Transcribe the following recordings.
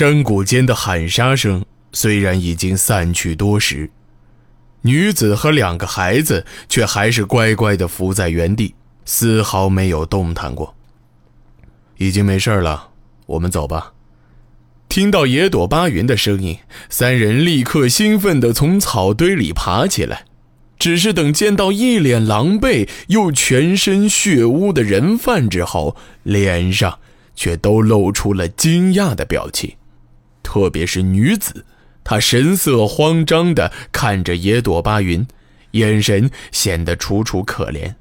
山谷间的喊杀声虽然已经散去多时，女子和两个孩子却还是乖乖地伏在原地，丝毫没有动弹过。已经没事了，我们走吧。听到野朵巴云的声音，三人立刻兴奋地从草堆里爬起来。只是等见到一脸狼狈又全身血污的人犯之后，脸上却都露出了惊讶的表情。特别是女子，她神色慌张地看着野朵巴云，眼神显得楚楚可怜。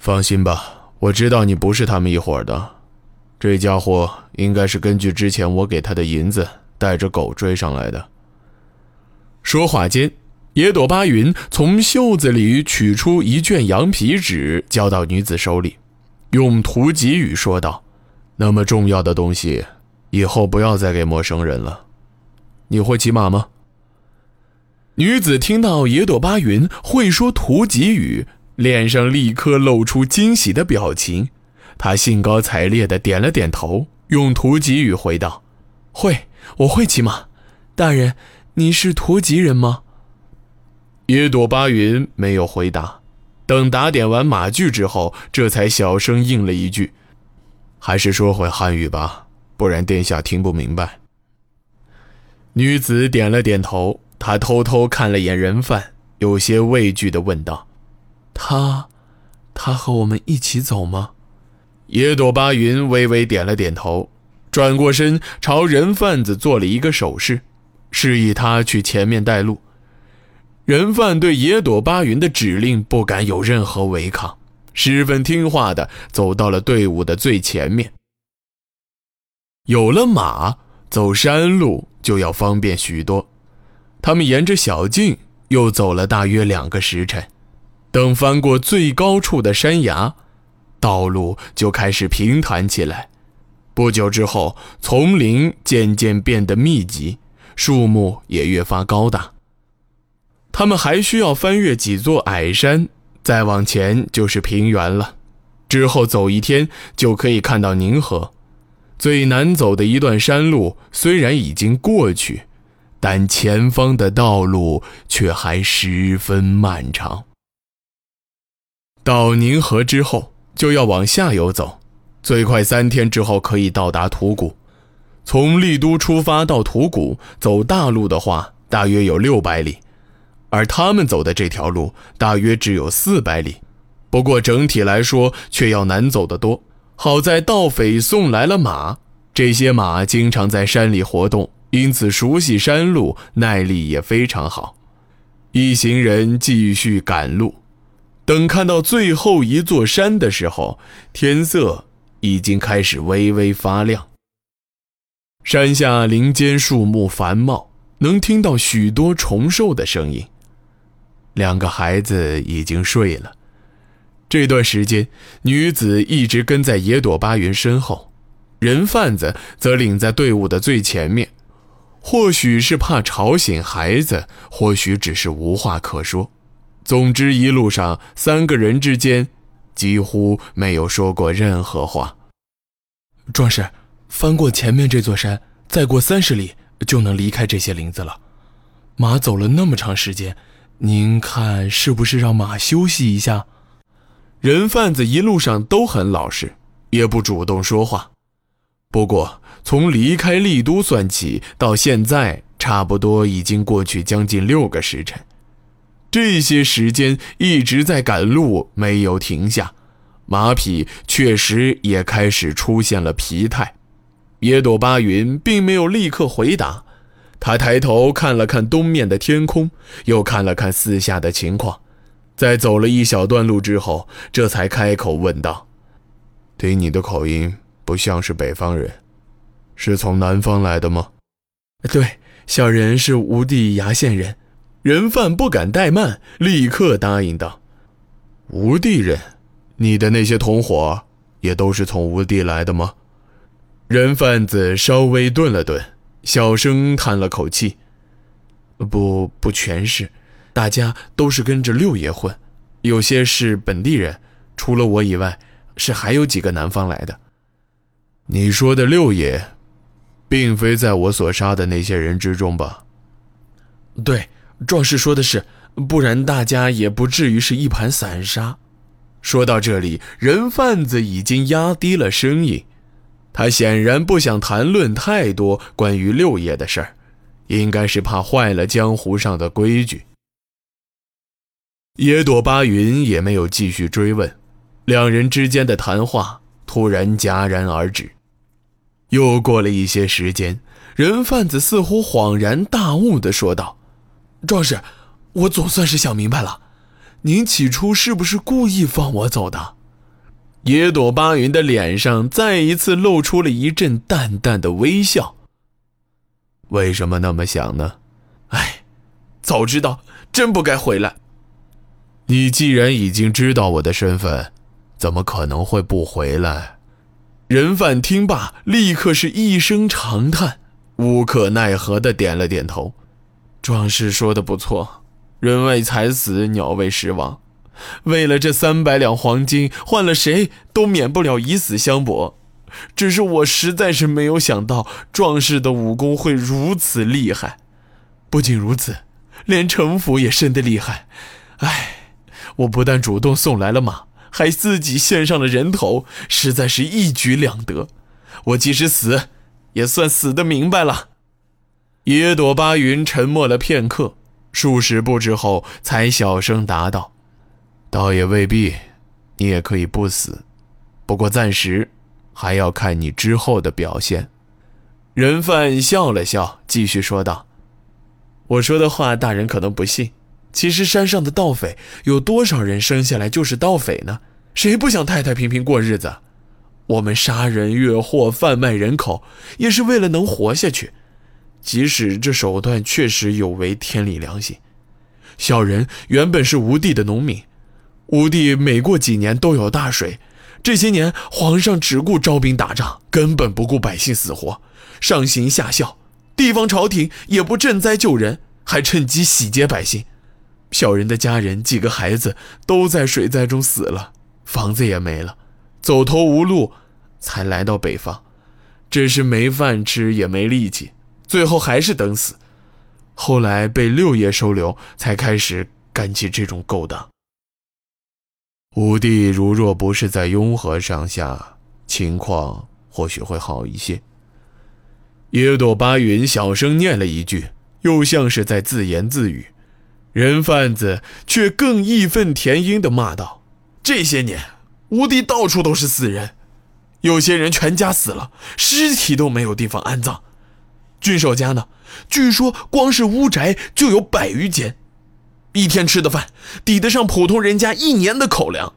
放心吧，我知道你不是他们一伙的。这家伙应该是根据之前我给他的银子，带着狗追上来的。说话间。野朵巴云从袖子里取出一卷羊皮纸，交到女子手里，用图吉语说道：“那么重要的东西，以后不要再给陌生人了。你会骑马吗？”女子听到野朵巴云会说图吉语，脸上立刻露出惊喜的表情。她兴高采烈地点了点头，用图吉语回道：“会，我会骑马。大人，你是图吉人吗？”野朵巴云没有回答，等打点完马具之后，这才小声应了一句：“还是说回汉语吧，不然殿下听不明白。”女子点了点头，她偷偷看了眼人犯，有些畏惧地问道：“他，他和我们一起走吗？”野朵巴云微微点了点头，转过身朝人贩子做了一个手势，示意他去前面带路。人贩对野朵巴云的指令不敢有任何违抗，十分听话的走到了队伍的最前面。有了马，走山路就要方便许多。他们沿着小径又走了大约两个时辰，等翻过最高处的山崖，道路就开始平坦起来。不久之后，丛林渐渐变得密集，树木也越发高大。他们还需要翻越几座矮山，再往前就是平原了。之后走一天就可以看到宁河。最难走的一段山路虽然已经过去，但前方的道路却还十分漫长。到宁河之后就要往下游走，最快三天之后可以到达土谷。从丽都出发到土谷，走大路的话，大约有六百里。而他们走的这条路大约只有四百里，不过整体来说却要难走得多。好在盗匪送来了马，这些马经常在山里活动，因此熟悉山路，耐力也非常好。一行人继续赶路，等看到最后一座山的时候，天色已经开始微微发亮。山下林间树木繁茂，能听到许多虫兽的声音。两个孩子已经睡了。这段时间，女子一直跟在野朵巴云身后，人贩子则领在队伍的最前面。或许是怕吵醒孩子，或许只是无话可说。总之，一路上三个人之间几乎没有说过任何话。壮士，翻过前面这座山，再过三十里就能离开这些林子了。马走了那么长时间。您看，是不是让马休息一下？人贩子一路上都很老实，也不主动说话。不过，从离开丽都算起，到现在差不多已经过去将近六个时辰。这些时间一直在赶路，没有停下，马匹确实也开始出现了疲态。野朵巴云并没有立刻回答。他抬头看了看东面的天空，又看了看四下的情况，在走了一小段路之后，这才开口问道：“听你的口音，不像是北方人，是从南方来的吗？”“对，小人是吴地崖县人。”人贩不敢怠慢，立刻答应道：“吴地人，你的那些同伙也都是从吴地来的吗？”人贩子稍微顿了顿。小声叹了口气：“不，不全是，大家都是跟着六爷混，有些是本地人，除了我以外，是还有几个南方来的。你说的六爷，并非在我所杀的那些人之中吧？对，壮士说的是，不然大家也不至于是一盘散沙。说到这里，人贩子已经压低了声音，他显然不想谈论太多关于六爷的事儿，应该是怕坏了江湖上的规矩。野朵巴云也没有继续追问，两人之间的谈话突然戛然而止。又过了一些时间，人贩子似乎恍然大悟地说道：“壮士，我总算是想明白了，您起初是不是故意放我走的？”野朵巴云的脸上再一次露出了一阵淡淡的微笑。为什么那么想呢？哎，早知道真不该回来。你既然已经知道我的身份，怎么可能会不回来？人贩听罢，立刻是一声长叹，无可奈何的点了点头。壮士说的不错，人为财死，鸟为食亡。为了这三百两黄金，换了谁都免不了以死相搏。只是我实在是没有想到，壮士的武功会如此厉害。不仅如此，连城府也深得厉害。唉。我不但主动送来了马，还自己献上了人头，实在是一举两得。我即使死，也算死的明白了。野朵巴云沉默了片刻，数十步之后，才小声答道：“倒也未必，你也可以不死。不过暂时，还要看你之后的表现。”人贩笑了笑，继续说道：“我说的话，大人可能不信。”其实山上的盗匪有多少人生下来就是盗匪呢？谁不想太太平平过日子？我们杀人越货、贩卖人口，也是为了能活下去。即使这手段确实有违天理良心。小人原本是吴地的农民，吴地每过几年都有大水，这些年皇上只顾招兵打仗，根本不顾百姓死活，上行下效，地方朝廷也不赈灾救人，还趁机洗劫百姓。小人的家人几个孩子都在水灾中死了，房子也没了，走投无路，才来到北方。只是没饭吃，也没力气，最后还是等死。后来被六爷收留，才开始干起这种勾当。五弟如若不是在雍和上下，情况或许会好一些。野朵巴云小声念了一句，又像是在自言自语。人贩子却更义愤填膺地骂道：“这些年，吴地到处都是死人，有些人全家死了，尸体都没有地方安葬。郡守家呢，据说光是屋宅就有百余间，一天吃的饭抵得上普通人家一年的口粮。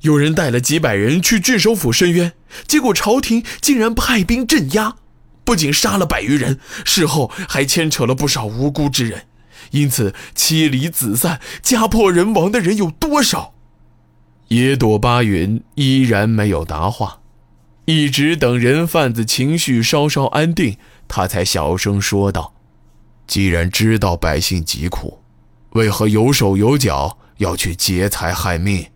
有人带了几百人去郡守府申冤，结果朝廷竟然派兵镇压，不仅杀了百余人，事后还牵扯了不少无辜之人。”因此，妻离子散、家破人亡的人有多少？野朵巴云依然没有答话，一直等人贩子情绪稍稍安定，他才小声说道：“既然知道百姓疾苦，为何有手有脚要去劫财害命？”